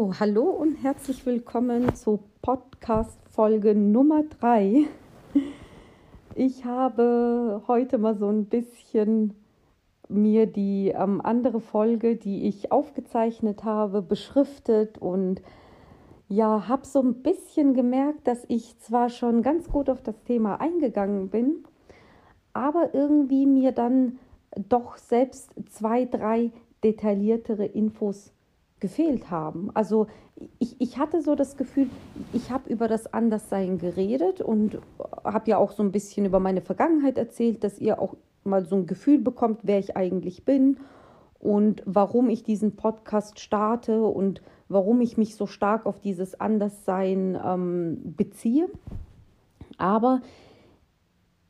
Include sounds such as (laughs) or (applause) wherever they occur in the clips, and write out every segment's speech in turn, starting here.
Hallo und herzlich willkommen zur Podcast-Folge Nummer 3. Ich habe heute mal so ein bisschen mir die ähm, andere Folge, die ich aufgezeichnet habe, beschriftet und ja, habe so ein bisschen gemerkt, dass ich zwar schon ganz gut auf das Thema eingegangen bin, aber irgendwie mir dann doch selbst zwei, drei detailliertere Infos gefehlt haben. Also ich, ich hatte so das Gefühl, ich habe über das Anderssein geredet und habe ja auch so ein bisschen über meine Vergangenheit erzählt, dass ihr auch mal so ein Gefühl bekommt, wer ich eigentlich bin und warum ich diesen Podcast starte und warum ich mich so stark auf dieses Anderssein ähm, beziehe. Aber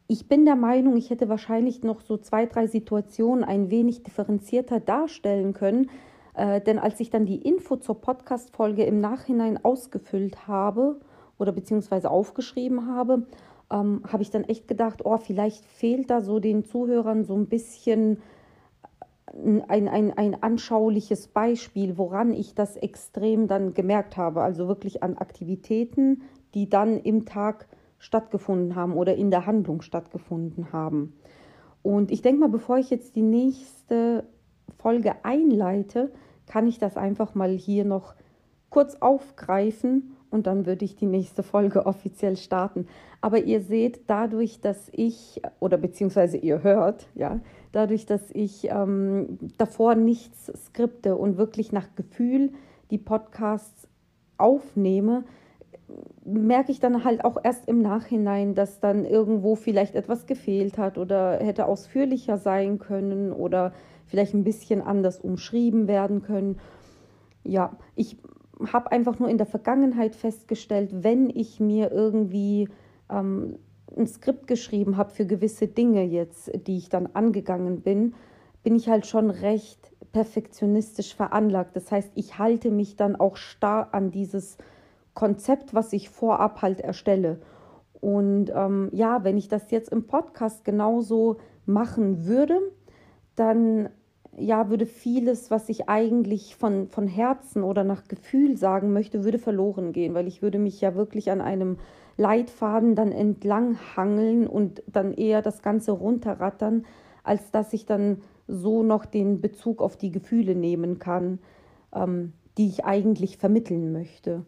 ich bin der Meinung, ich hätte wahrscheinlich noch so zwei, drei Situationen ein wenig differenzierter darstellen können, äh, denn als ich dann die Info zur Podcast-Folge im Nachhinein ausgefüllt habe oder beziehungsweise aufgeschrieben habe, ähm, habe ich dann echt gedacht, oh, vielleicht fehlt da so den Zuhörern so ein bisschen äh, ein, ein, ein anschauliches Beispiel, woran ich das extrem dann gemerkt habe. Also wirklich an Aktivitäten, die dann im Tag stattgefunden haben oder in der Handlung stattgefunden haben. Und ich denke mal, bevor ich jetzt die nächste Folge einleite, kann ich das einfach mal hier noch kurz aufgreifen und dann würde ich die nächste Folge (laughs) offiziell starten. Aber ihr seht, dadurch, dass ich, oder beziehungsweise ihr hört, ja, dadurch, dass ich ähm, davor nichts skripte und wirklich nach Gefühl die Podcasts aufnehme, merke ich dann halt auch erst im Nachhinein, dass dann irgendwo vielleicht etwas gefehlt hat oder hätte ausführlicher sein können oder vielleicht ein bisschen anders umschrieben werden können. Ja, ich habe einfach nur in der Vergangenheit festgestellt, wenn ich mir irgendwie ähm, ein Skript geschrieben habe für gewisse Dinge jetzt, die ich dann angegangen bin, bin ich halt schon recht perfektionistisch veranlagt. Das heißt, ich halte mich dann auch starr an dieses Konzept, was ich vorab halt erstelle. Und ähm, ja, wenn ich das jetzt im Podcast genauso machen würde, dann ja, würde vieles, was ich eigentlich von, von Herzen oder nach Gefühl sagen möchte, würde verloren gehen, weil ich würde mich ja wirklich an einem Leitfaden dann entlang hangeln und dann eher das Ganze runterrattern, als dass ich dann so noch den Bezug auf die Gefühle nehmen kann, ähm, die ich eigentlich vermitteln möchte.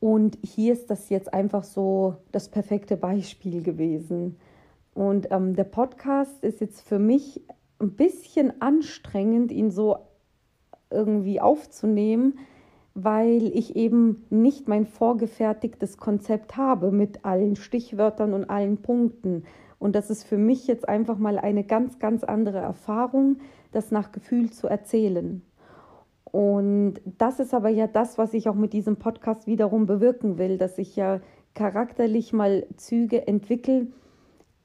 Und hier ist das jetzt einfach so das perfekte Beispiel gewesen. Und ähm, der Podcast ist jetzt für mich ein bisschen anstrengend, ihn so irgendwie aufzunehmen, weil ich eben nicht mein vorgefertigtes Konzept habe mit allen Stichwörtern und allen Punkten. Und das ist für mich jetzt einfach mal eine ganz, ganz andere Erfahrung, das nach Gefühl zu erzählen. Und das ist aber ja das, was ich auch mit diesem Podcast wiederum bewirken will, dass ich ja charakterlich mal Züge entwickle,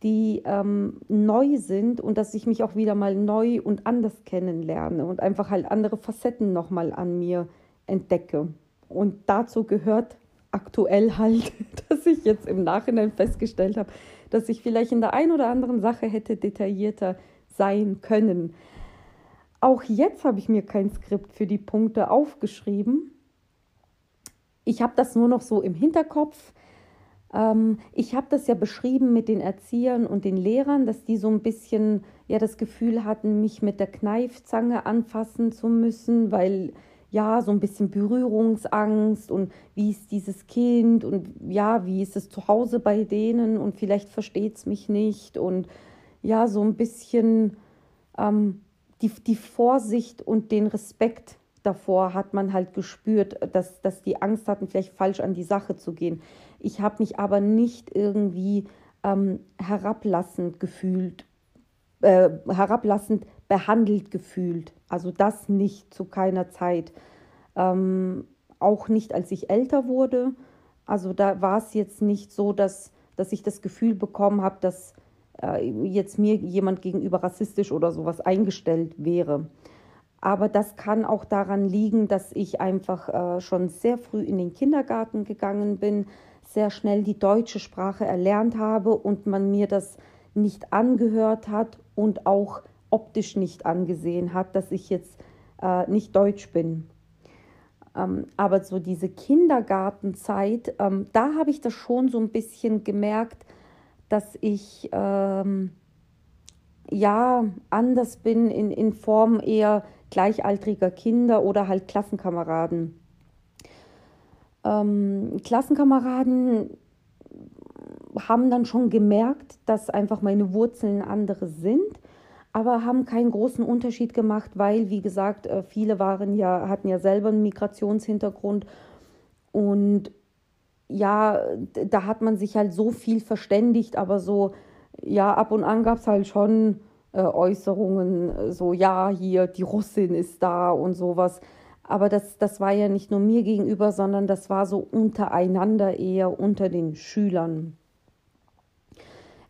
die ähm, neu sind und dass ich mich auch wieder mal neu und anders kennenlerne und einfach halt andere Facetten nochmal an mir entdecke. Und dazu gehört aktuell halt, (laughs) dass ich jetzt im Nachhinein festgestellt habe, dass ich vielleicht in der einen oder anderen Sache hätte detaillierter sein können. Auch jetzt habe ich mir kein Skript für die Punkte aufgeschrieben. Ich habe das nur noch so im Hinterkopf. Ähm, ich habe das ja beschrieben mit den Erziehern und den Lehrern, dass die so ein bisschen ja das Gefühl hatten, mich mit der Kneifzange anfassen zu müssen, weil ja so ein bisschen Berührungsangst und wie ist dieses Kind und ja, wie ist es zu Hause bei denen und vielleicht versteht es mich nicht und ja, so ein bisschen ähm, die, die Vorsicht und den Respekt davor hat man halt gespürt, dass, dass die Angst hatten, vielleicht falsch an die Sache zu gehen. Ich habe mich aber nicht irgendwie ähm, herablassend gefühlt, äh, herablassend behandelt gefühlt. Also das nicht zu keiner Zeit. Ähm, auch nicht, als ich älter wurde. Also da war es jetzt nicht so, dass, dass ich das Gefühl bekommen habe, dass äh, jetzt mir jemand gegenüber rassistisch oder sowas eingestellt wäre. Aber das kann auch daran liegen, dass ich einfach äh, schon sehr früh in den Kindergarten gegangen bin, sehr schnell die deutsche Sprache erlernt habe und man mir das nicht angehört hat und auch optisch nicht angesehen hat, dass ich jetzt äh, nicht deutsch bin. Ähm, aber so diese Kindergartenzeit, ähm, da habe ich das schon so ein bisschen gemerkt, dass ich ähm, ja anders bin in, in Form eher gleichaltriger Kinder oder halt Klassenkameraden. Ähm, Klassenkameraden haben dann schon gemerkt, dass einfach meine Wurzeln andere sind, aber haben keinen großen Unterschied gemacht, weil, wie gesagt, äh, viele waren ja, hatten ja selber einen Migrationshintergrund und ja, da hat man sich halt so viel verständigt, aber so, ja, ab und an gab es halt schon äh, Äußerungen, so, ja, hier, die Russin ist da und sowas. Aber das, das war ja nicht nur mir gegenüber, sondern das war so untereinander eher unter den Schülern.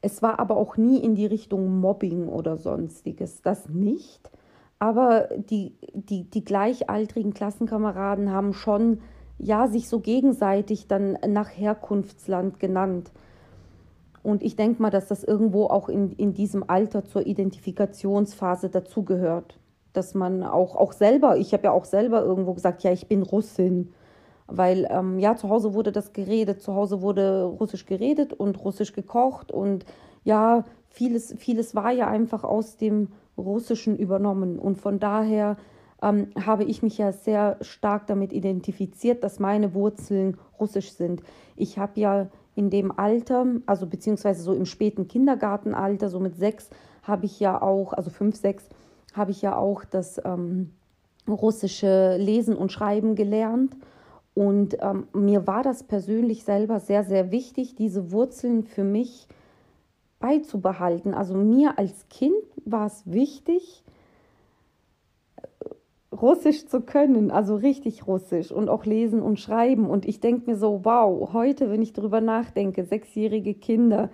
Es war aber auch nie in die Richtung Mobbing oder sonstiges, das nicht. Aber die, die, die gleichaltrigen Klassenkameraden haben schon ja, sich so gegenseitig dann nach Herkunftsland genannt. Und ich denke mal, dass das irgendwo auch in, in diesem Alter zur Identifikationsphase dazugehört. Dass man auch, auch selber, ich habe ja auch selber irgendwo gesagt, ja, ich bin Russin. Weil ähm, ja, zu Hause wurde das geredet, zu Hause wurde Russisch geredet und Russisch gekocht und ja, vieles, vieles war ja einfach aus dem Russischen übernommen. Und von daher ähm, habe ich mich ja sehr stark damit identifiziert, dass meine Wurzeln russisch sind. Ich habe ja in dem Alter, also beziehungsweise so im späten Kindergartenalter, so mit sechs, habe ich ja auch, also fünf, sechs, habe ich ja auch das ähm, russische Lesen und Schreiben gelernt. Und ähm, mir war das persönlich selber sehr, sehr wichtig, diese Wurzeln für mich beizubehalten. Also mir als Kind war es wichtig, Russisch zu können, also richtig Russisch und auch lesen und schreiben. Und ich denke mir so, wow, heute, wenn ich darüber nachdenke, sechsjährige Kinder,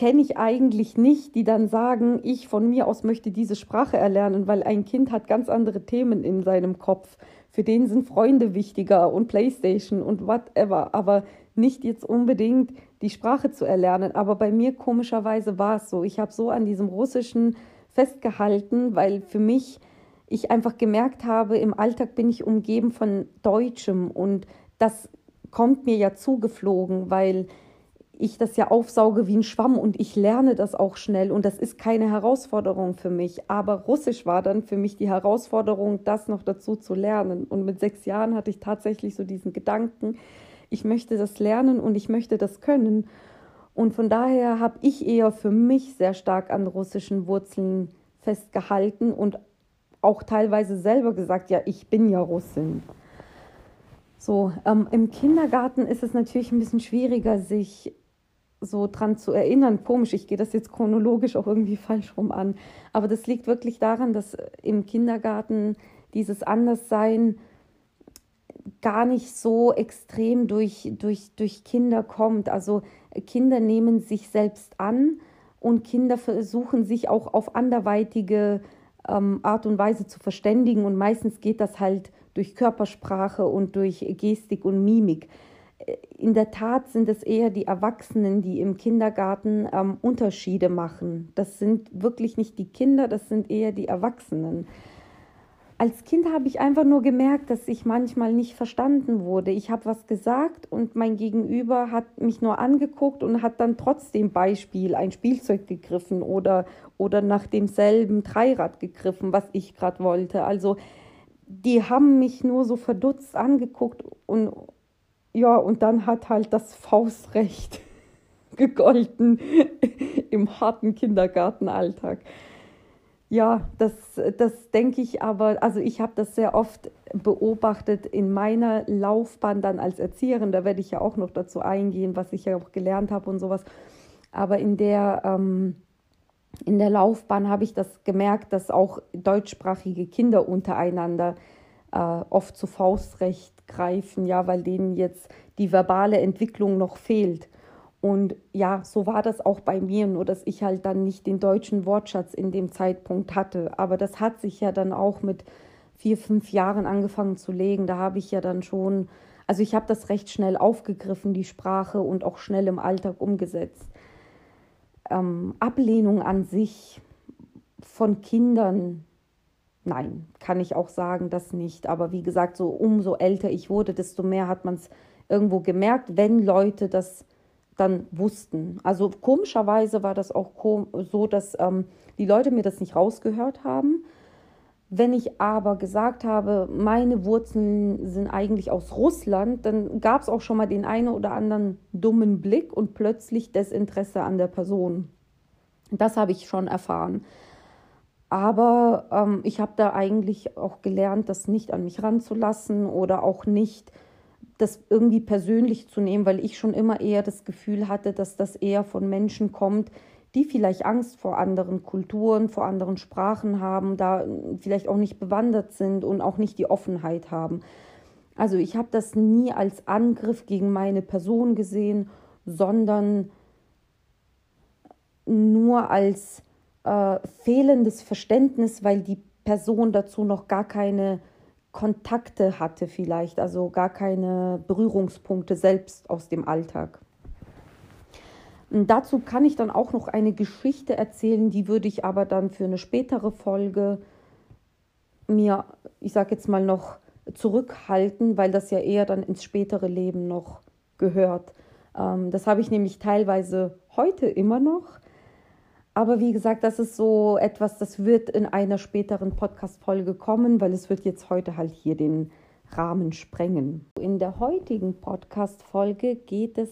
kenne ich eigentlich nicht, die dann sagen, ich von mir aus möchte diese Sprache erlernen, weil ein Kind hat ganz andere Themen in seinem Kopf. Für den sind Freunde wichtiger und Playstation und whatever, aber nicht jetzt unbedingt die Sprache zu erlernen. Aber bei mir komischerweise war es so. Ich habe so an diesem Russischen festgehalten, weil für mich ich einfach gemerkt habe, im Alltag bin ich umgeben von Deutschem und das kommt mir ja zugeflogen, weil ich das ja aufsauge wie ein Schwamm und ich lerne das auch schnell und das ist keine Herausforderung für mich. Aber Russisch war dann für mich die Herausforderung, das noch dazu zu lernen. Und mit sechs Jahren hatte ich tatsächlich so diesen Gedanken, ich möchte das lernen und ich möchte das können. Und von daher habe ich eher für mich sehr stark an russischen Wurzeln festgehalten und auch teilweise selber gesagt, ja, ich bin ja Russin. So, ähm, im Kindergarten ist es natürlich ein bisschen schwieriger, sich so dran zu erinnern. Komisch, ich gehe das jetzt chronologisch auch irgendwie (laughs) falsch rum an. Aber das liegt wirklich daran, dass im Kindergarten dieses Anderssein gar nicht so extrem durch, durch, durch Kinder kommt. Also Kinder nehmen sich selbst an und Kinder versuchen sich auch auf anderweitige ähm, Art und Weise zu verständigen und meistens geht das halt durch Körpersprache und durch Gestik und Mimik. In der Tat sind es eher die Erwachsenen, die im Kindergarten ähm, Unterschiede machen. Das sind wirklich nicht die Kinder, das sind eher die Erwachsenen als Kind habe ich einfach nur gemerkt, dass ich manchmal nicht verstanden wurde. Ich habe was gesagt und mein Gegenüber hat mich nur angeguckt und hat dann trotzdem Beispiel ein Spielzeug gegriffen oder, oder nach demselben Dreirad gegriffen, was ich gerade wollte. Also die haben mich nur so verdutzt angeguckt und ja, und dann hat halt das Faustrecht (laughs) gegolten (laughs) im harten Kindergartenalltag. Ja, das, das denke ich aber, also ich habe das sehr oft beobachtet in meiner Laufbahn dann als Erzieherin, da werde ich ja auch noch dazu eingehen, was ich ja auch gelernt habe und sowas. Aber in der, ähm, in der Laufbahn habe ich das gemerkt, dass auch deutschsprachige Kinder untereinander äh, oft zu Faustrecht greifen, ja, weil denen jetzt die verbale Entwicklung noch fehlt. Und ja, so war das auch bei mir, nur dass ich halt dann nicht den deutschen Wortschatz in dem Zeitpunkt hatte. Aber das hat sich ja dann auch mit vier, fünf Jahren angefangen zu legen. Da habe ich ja dann schon, also ich habe das recht schnell aufgegriffen, die Sprache, und auch schnell im Alltag umgesetzt. Ähm, Ablehnung an sich von Kindern Nein, kann ich auch sagen, das nicht. Aber wie gesagt, so umso älter ich wurde, desto mehr hat man es irgendwo gemerkt, wenn Leute das dann wussten. Also komischerweise war das auch so, dass ähm, die Leute mir das nicht rausgehört haben. Wenn ich aber gesagt habe, meine Wurzeln sind eigentlich aus Russland, dann gab es auch schon mal den einen oder anderen dummen Blick und plötzlich Desinteresse an der Person. Das habe ich schon erfahren. Aber ähm, ich habe da eigentlich auch gelernt, das nicht an mich ranzulassen oder auch nicht das irgendwie persönlich zu nehmen, weil ich schon immer eher das Gefühl hatte, dass das eher von Menschen kommt, die vielleicht Angst vor anderen Kulturen, vor anderen Sprachen haben, da vielleicht auch nicht bewandert sind und auch nicht die Offenheit haben. Also ich habe das nie als Angriff gegen meine Person gesehen, sondern nur als äh, fehlendes Verständnis, weil die Person dazu noch gar keine Kontakte hatte vielleicht, also gar keine Berührungspunkte selbst aus dem Alltag. Und dazu kann ich dann auch noch eine Geschichte erzählen, die würde ich aber dann für eine spätere Folge mir, ich sage jetzt mal noch, zurückhalten, weil das ja eher dann ins spätere Leben noch gehört. Ähm, das habe ich nämlich teilweise heute immer noch. Aber wie gesagt, das ist so etwas, das wird in einer späteren Podcast-Folge kommen, weil es wird jetzt heute halt hier den Rahmen sprengen. In der heutigen Podcast-Folge geht es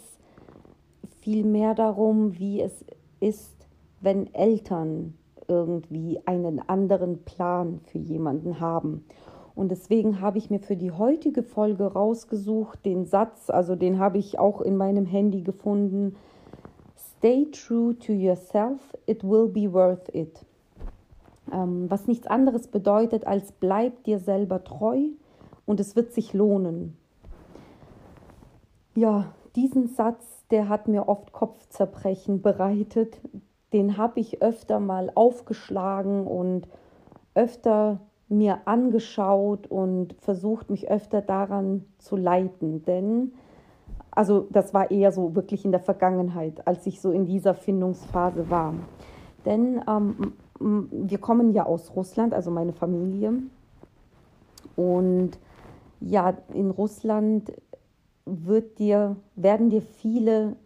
vielmehr darum, wie es ist, wenn Eltern irgendwie einen anderen Plan für jemanden haben. Und deswegen habe ich mir für die heutige Folge rausgesucht den Satz, also den habe ich auch in meinem Handy gefunden. Stay true to yourself, it will be worth it. Ähm, was nichts anderes bedeutet als bleib dir selber treu und es wird sich lohnen. Ja, diesen Satz der hat mir oft Kopfzerbrechen bereitet. Den habe ich öfter mal aufgeschlagen und öfter mir angeschaut und versucht, mich öfter daran zu leiten. Denn, also das war eher so wirklich in der Vergangenheit, als ich so in dieser Findungsphase war. Denn ähm, wir kommen ja aus Russland, also meine Familie. Und ja, in Russland wird dir, werden dir viele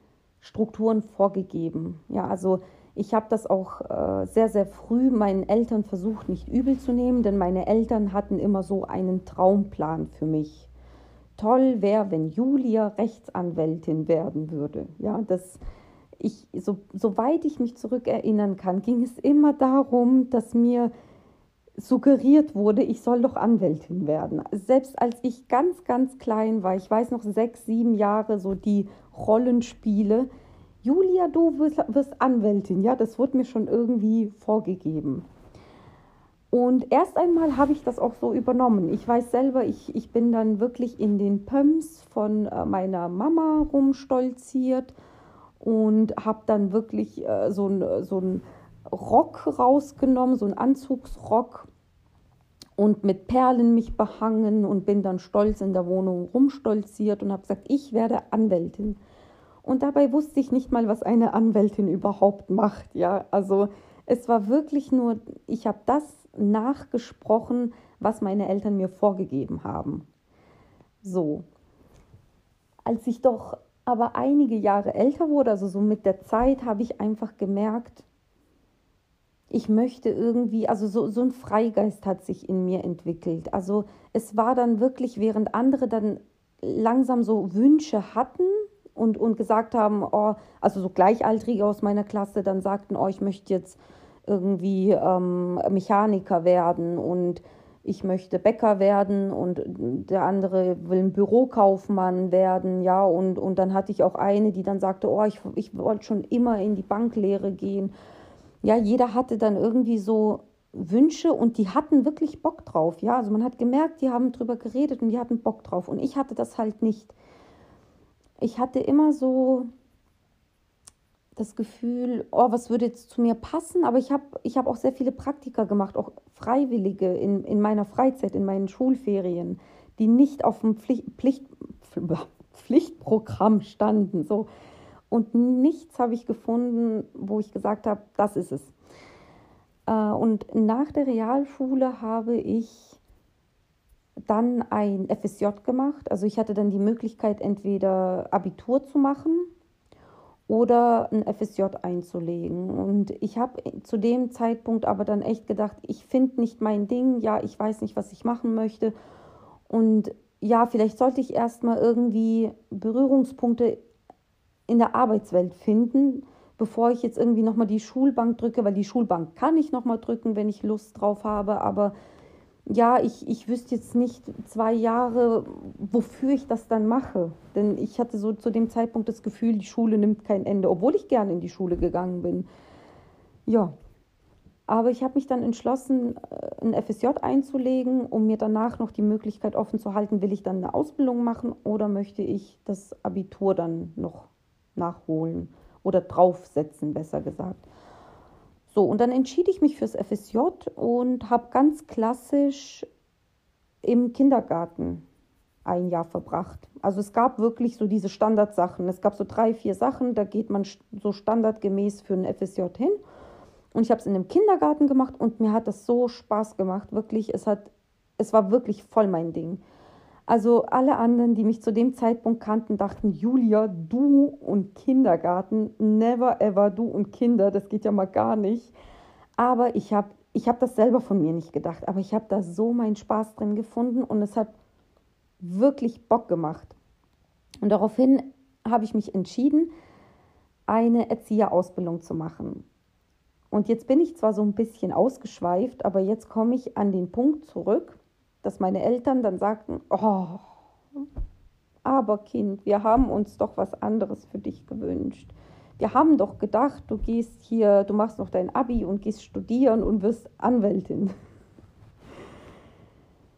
Strukturen vorgegeben. Ja, also ich habe das auch äh, sehr, sehr früh meinen Eltern versucht, nicht übel zu nehmen, denn meine Eltern hatten immer so einen Traumplan für mich. Toll wäre, wenn Julia Rechtsanwältin werden würde. Ja, das, ich, so, soweit ich mich zurückerinnern kann, ging es immer darum, dass mir suggeriert wurde, ich soll doch Anwältin werden. Selbst als ich ganz, ganz klein war, ich weiß noch sechs, sieben Jahre, so die Rollenspiele, Julia, du wirst, Anwältin, ja, das wurde mir schon irgendwie vorgegeben. Und erst einmal habe ich das auch so übernommen. Ich weiß selber, ich, ich bin dann wirklich in den Pumps von äh, meiner Mama rumstolziert und habe dann wirklich äh, so ein so Rock rausgenommen, so einen Anzugsrock und mit Perlen mich behangen und bin dann stolz in der Wohnung rumstolziert und habe gesagt, ich werde Anwältin. Und dabei wusste ich nicht mal, was eine Anwältin überhaupt macht. Ja, also es war wirklich nur, ich habe das nachgesprochen, was meine Eltern mir vorgegeben haben. So. Als ich doch aber einige Jahre älter wurde, also so mit der Zeit, habe ich einfach gemerkt, ich möchte irgendwie, also so, so ein Freigeist hat sich in mir entwickelt. Also es war dann wirklich, während andere dann langsam so Wünsche hatten und, und gesagt haben, oh, also so Gleichaltrige aus meiner Klasse dann sagten, oh, ich möchte jetzt irgendwie ähm, Mechaniker werden und ich möchte Bäcker werden und der andere will ein Bürokaufmann werden, ja, und, und dann hatte ich auch eine, die dann sagte, oh, ich, ich wollte schon immer in die Banklehre gehen ja, jeder hatte dann irgendwie so Wünsche und die hatten wirklich Bock drauf. Ja, also man hat gemerkt, die haben drüber geredet und die hatten Bock drauf. Und ich hatte das halt nicht. Ich hatte immer so das Gefühl, oh, was würde jetzt zu mir passen? Aber ich habe ich hab auch sehr viele Praktika gemacht, auch Freiwillige in, in meiner Freizeit, in meinen Schulferien, die nicht auf dem Pflicht, Pflicht, Pflichtprogramm standen. So, und nichts habe ich gefunden, wo ich gesagt habe, das ist es. Äh, und nach der Realschule habe ich dann ein FSJ gemacht. Also ich hatte dann die Möglichkeit, entweder Abitur zu machen oder ein FSJ einzulegen. Und ich habe zu dem Zeitpunkt aber dann echt gedacht, ich finde nicht mein Ding, ja, ich weiß nicht, was ich machen möchte. Und ja, vielleicht sollte ich erstmal irgendwie Berührungspunkte in der Arbeitswelt finden, bevor ich jetzt irgendwie nochmal die Schulbank drücke, weil die Schulbank kann ich nochmal drücken, wenn ich Lust drauf habe, aber ja, ich, ich wüsste jetzt nicht zwei Jahre, wofür ich das dann mache. Denn ich hatte so zu dem Zeitpunkt das Gefühl, die Schule nimmt kein Ende, obwohl ich gerne in die Schule gegangen bin. Ja, aber ich habe mich dann entschlossen, äh, ein FSJ einzulegen, um mir danach noch die Möglichkeit offen zu halten, will ich dann eine Ausbildung machen oder möchte ich das Abitur dann noch nachholen oder draufsetzen, besser gesagt. So, und dann entschied ich mich fürs FSJ und habe ganz klassisch im Kindergarten ein Jahr verbracht. Also es gab wirklich so diese Standardsachen. Es gab so drei, vier Sachen, da geht man so standardgemäß für ein FSJ hin. Und ich habe es in einem Kindergarten gemacht und mir hat das so Spaß gemacht, wirklich. Es hat, es war wirklich voll mein Ding. Also alle anderen, die mich zu dem Zeitpunkt kannten, dachten, Julia, du und Kindergarten, never ever du und Kinder, das geht ja mal gar nicht. Aber ich habe ich hab das selber von mir nicht gedacht, aber ich habe da so meinen Spaß drin gefunden und es hat wirklich Bock gemacht. Und daraufhin habe ich mich entschieden, eine Erzieherausbildung zu machen. Und jetzt bin ich zwar so ein bisschen ausgeschweift, aber jetzt komme ich an den Punkt zurück, dass meine Eltern dann sagten, oh, aber Kind, wir haben uns doch was anderes für dich gewünscht. Wir haben doch gedacht, du gehst hier, du machst noch dein Abi und gehst studieren und wirst Anwältin. (laughs)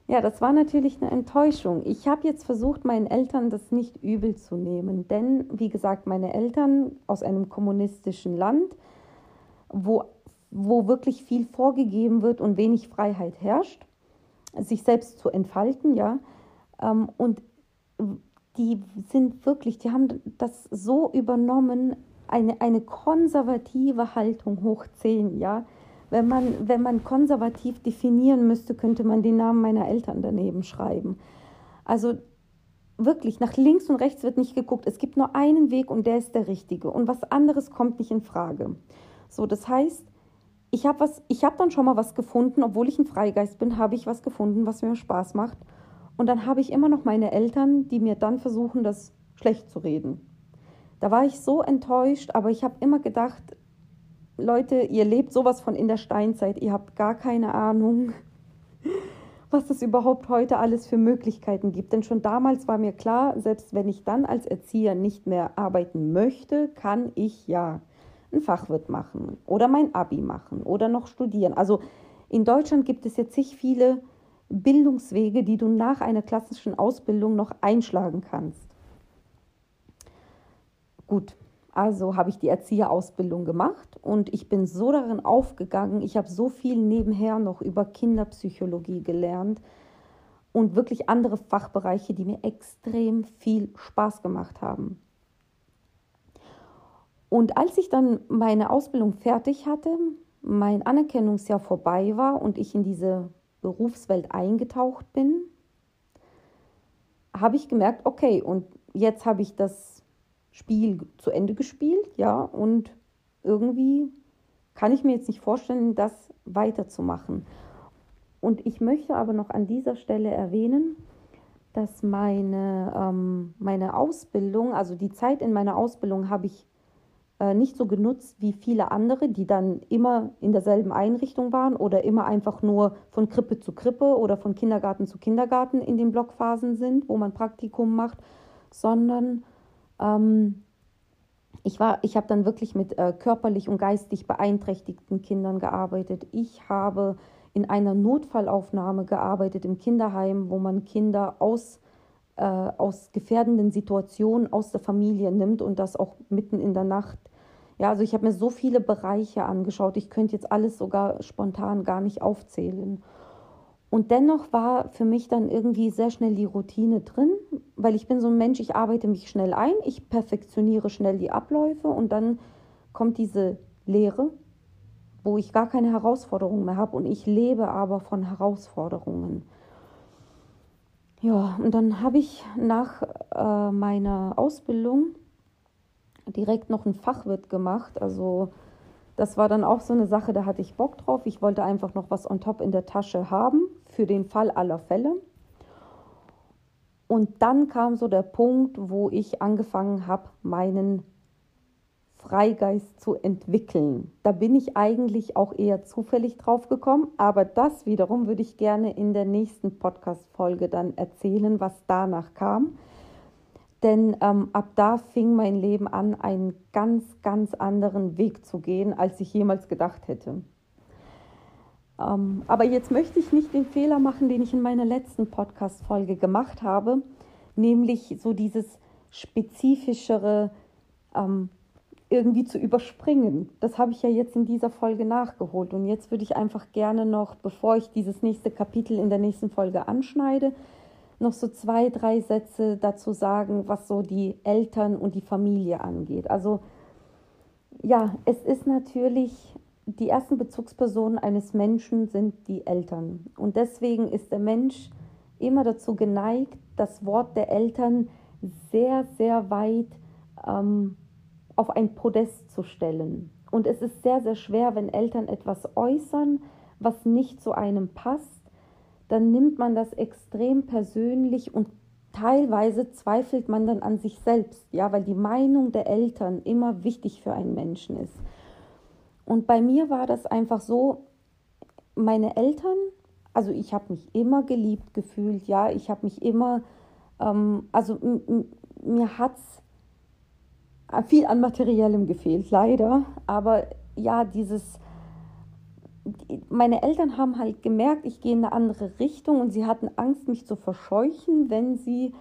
Ja, das war natürlich eine Enttäuschung. Ich habe jetzt versucht, meinen Eltern das nicht übel zu nehmen, denn wie gesagt, meine Eltern aus einem kommunistischen Land, wo, wo wirklich viel vorgegeben wird und wenig Freiheit herrscht, sich selbst zu entfalten, ja. Ähm, und die sind wirklich, die haben das so übernommen, eine, eine konservative Haltung hoch zehn, ja. Wenn man, wenn man konservativ definieren müsste, könnte man den Namen meiner Eltern daneben schreiben. Also wirklich, nach links und rechts wird nicht geguckt. Es gibt nur einen Weg und der ist der richtige. Und was anderes kommt nicht in Frage. So, das heißt, ich habe habe dann schon mal was gefunden, obwohl ich ein Freigeist bin, habe ich was gefunden, was mir Spaß macht. Und dann habe ich immer noch meine Eltern, die mir dann versuchen, das schlecht zu reden. Da war ich so enttäuscht, aber ich habe immer gedacht, Leute, ihr lebt sowas von in der Steinzeit, ihr habt gar keine Ahnung, (laughs) was es überhaupt heute alles für Möglichkeiten gibt. Denn schon damals war mir klar, selbst wenn ich dann als Erzieher nicht mehr arbeiten möchte, kann ich ja einen Fachwirt machen oder mein Abi machen oder noch studieren. Also in Deutschland gibt es jetzt zig viele Bildungswege, die du nach einer klassischen Ausbildung noch einschlagen kannst. Gut, also habe ich die Erzieherausbildung gemacht und ich bin so darin aufgegangen. Ich habe so viel nebenher noch über Kinderpsychologie gelernt und wirklich andere Fachbereiche, die mir extrem viel Spaß gemacht haben. Und als ich dann meine Ausbildung fertig hatte, mein Anerkennungsjahr vorbei war und ich in diese Berufswelt eingetaucht bin, habe ich gemerkt, okay, und jetzt habe ich das Spiel zu Ende gespielt, ja, und irgendwie kann ich mir jetzt nicht vorstellen, das weiterzumachen. Und ich möchte aber noch an dieser Stelle erwähnen, dass meine, ähm, meine Ausbildung, also die Zeit in meiner Ausbildung habe ich nicht so genutzt wie viele andere, die dann immer in derselben Einrichtung waren oder immer einfach nur von Krippe zu Krippe oder von Kindergarten zu Kindergarten in den Blockphasen sind, wo man Praktikum macht, sondern ähm, ich, ich habe dann wirklich mit äh, körperlich und geistig beeinträchtigten Kindern gearbeitet. Ich habe in einer Notfallaufnahme gearbeitet im Kinderheim, wo man Kinder aus äh, aus gefährdenden Situationen aus der Familie nimmt und das auch mitten in der Nacht. Ja, also ich habe mir so viele Bereiche angeschaut, ich könnte jetzt alles sogar spontan gar nicht aufzählen. Und dennoch war für mich dann irgendwie sehr schnell die Routine drin, weil ich bin so ein Mensch, ich arbeite mich schnell ein, ich perfektioniere schnell die Abläufe und dann kommt diese Lehre, wo ich gar keine Herausforderungen mehr habe und ich lebe aber von Herausforderungen. Ja, und dann habe ich nach äh, meiner Ausbildung direkt noch einen Fachwirt gemacht. Also das war dann auch so eine Sache, da hatte ich Bock drauf. Ich wollte einfach noch was on top in der Tasche haben für den Fall aller Fälle. Und dann kam so der Punkt, wo ich angefangen habe, meinen Freigeist zu entwickeln. Da bin ich eigentlich auch eher zufällig drauf gekommen, aber das wiederum würde ich gerne in der nächsten Podcast-Folge dann erzählen, was danach kam. Denn ähm, ab da fing mein Leben an, einen ganz, ganz anderen Weg zu gehen, als ich jemals gedacht hätte. Ähm, aber jetzt möchte ich nicht den Fehler machen, den ich in meiner letzten Podcast-Folge gemacht habe, nämlich so dieses spezifischere ähm, irgendwie zu überspringen. Das habe ich ja jetzt in dieser Folge nachgeholt. Und jetzt würde ich einfach gerne noch, bevor ich dieses nächste Kapitel in der nächsten Folge anschneide, noch so zwei, drei Sätze dazu sagen, was so die Eltern und die Familie angeht. Also ja, es ist natürlich, die ersten Bezugspersonen eines Menschen sind die Eltern. Und deswegen ist der Mensch immer dazu geneigt, das Wort der Eltern sehr, sehr weit ähm, auf ein Podest zu stellen. Und es ist sehr, sehr schwer, wenn Eltern etwas äußern, was nicht zu einem passt, dann nimmt man das extrem persönlich und teilweise zweifelt man dann an sich selbst, ja, weil die Meinung der Eltern immer wichtig für einen Menschen ist. Und bei mir war das einfach so, meine Eltern, also ich habe mich immer geliebt gefühlt, ja, ich habe mich immer, ähm, also mir hat es viel an Materiellem gefehlt, leider. Aber ja, dieses, meine Eltern haben halt gemerkt, ich gehe in eine andere Richtung und sie hatten Angst, mich zu verscheuchen, wenn sie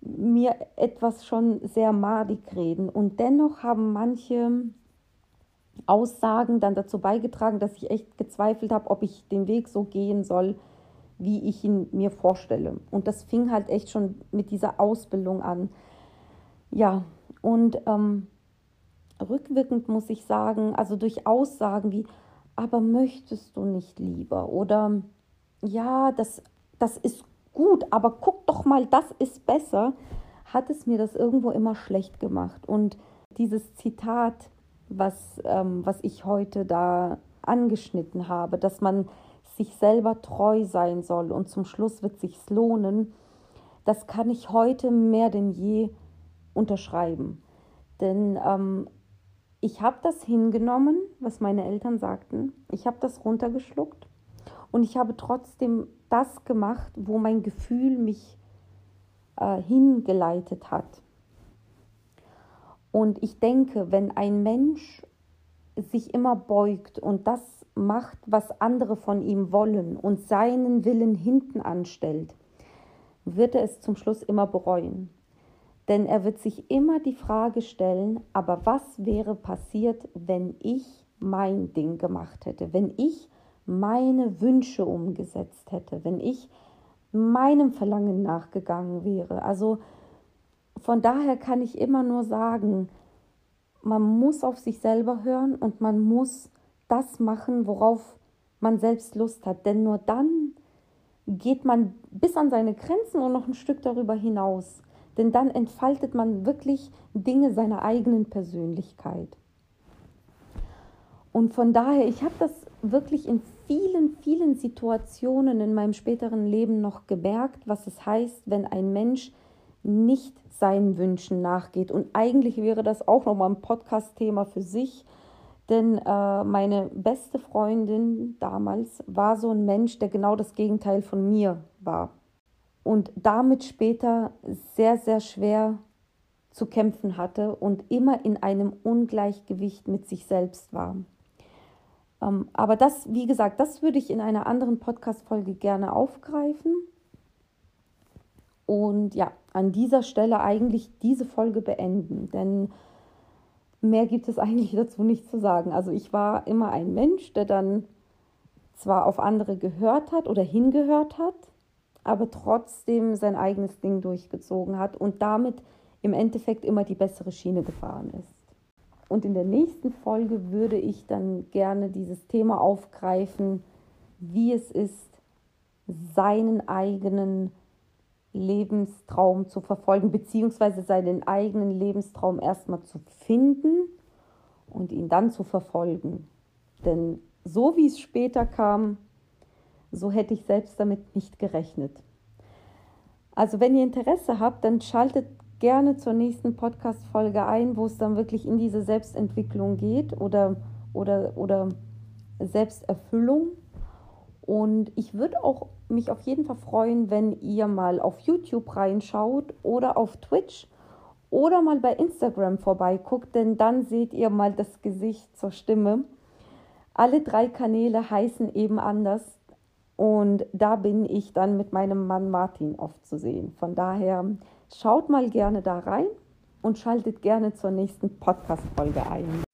mir etwas schon sehr madig reden. Und dennoch haben manche Aussagen dann dazu beigetragen, dass ich echt gezweifelt habe, ob ich den Weg so gehen soll, wie ich ihn mir vorstelle. Und das fing halt echt schon mit dieser Ausbildung an. Ja, und ähm, rückwirkend muss ich sagen, also durch Aussagen wie, aber möchtest du nicht lieber? Oder ja, das, das ist gut, aber guck doch mal, das ist besser, hat es mir das irgendwo immer schlecht gemacht. Und dieses Zitat, was, ähm, was ich heute da angeschnitten habe, dass man sich selber treu sein soll und zum Schluss wird sich's lohnen, das kann ich heute mehr denn je unterschreiben. Denn ähm, ich habe das hingenommen, was meine Eltern sagten. Ich habe das runtergeschluckt und ich habe trotzdem das gemacht, wo mein Gefühl mich äh, hingeleitet hat. Und ich denke, wenn ein Mensch sich immer beugt und das macht, was andere von ihm wollen und seinen Willen hinten anstellt, wird er es zum Schluss immer bereuen. Denn er wird sich immer die Frage stellen, aber was wäre passiert, wenn ich mein Ding gemacht hätte, wenn ich meine Wünsche umgesetzt hätte, wenn ich meinem Verlangen nachgegangen wäre. Also von daher kann ich immer nur sagen, man muss auf sich selber hören und man muss das machen, worauf man selbst Lust hat. Denn nur dann geht man bis an seine Grenzen und noch ein Stück darüber hinaus. Denn dann entfaltet man wirklich Dinge seiner eigenen Persönlichkeit. Und von daher, ich habe das wirklich in vielen, vielen Situationen in meinem späteren Leben noch gemerkt, was es heißt, wenn ein Mensch nicht seinen Wünschen nachgeht. Und eigentlich wäre das auch nochmal ein Podcast-Thema für sich, denn äh, meine beste Freundin damals war so ein Mensch, der genau das Gegenteil von mir war und damit später sehr, sehr schwer zu kämpfen hatte und immer in einem Ungleichgewicht mit sich selbst war. Ähm, aber das, wie gesagt, das würde ich in einer anderen Podcast-Folge gerne aufgreifen. Und ja, an dieser Stelle eigentlich diese Folge beenden, denn mehr gibt es (laughs) eigentlich dazu nicht zu sagen. Also ich war immer ein Mensch, der dann zwar auf andere gehört hat oder hingehört hat, aber trotzdem sein eigenes Ding durchgezogen hat und damit im Endeffekt immer die bessere Schiene gefahren ist. Und in der nächsten Folge würde ich dann gerne dieses Thema aufgreifen, wie es ist, seinen eigenen Lebenstraum zu verfolgen, beziehungsweise seinen eigenen Lebenstraum erstmal zu finden und ihn dann zu verfolgen. Denn so wie es später kam, so hätte ich selbst damit nicht gerechnet. Also wenn ihr Interesse habt, dann schaltet gerne zur nächsten Podcast-Folge ein, wo es dann wirklich in diese Selbstentwicklung geht oder, oder, oder Selbsterfüllung. Und ich würde auch mich auf jeden Fall freuen, wenn ihr mal auf YouTube reinschaut oder auf Twitch oder mal bei Instagram vorbeiguckt, denn dann seht ihr mal das Gesicht zur Stimme. Alle drei Kanäle heißen eben anders und da bin ich dann mit meinem Mann Martin oft zu sehen. Von daher schaut mal gerne da rein und schaltet gerne zur nächsten Podcast-Folge ein.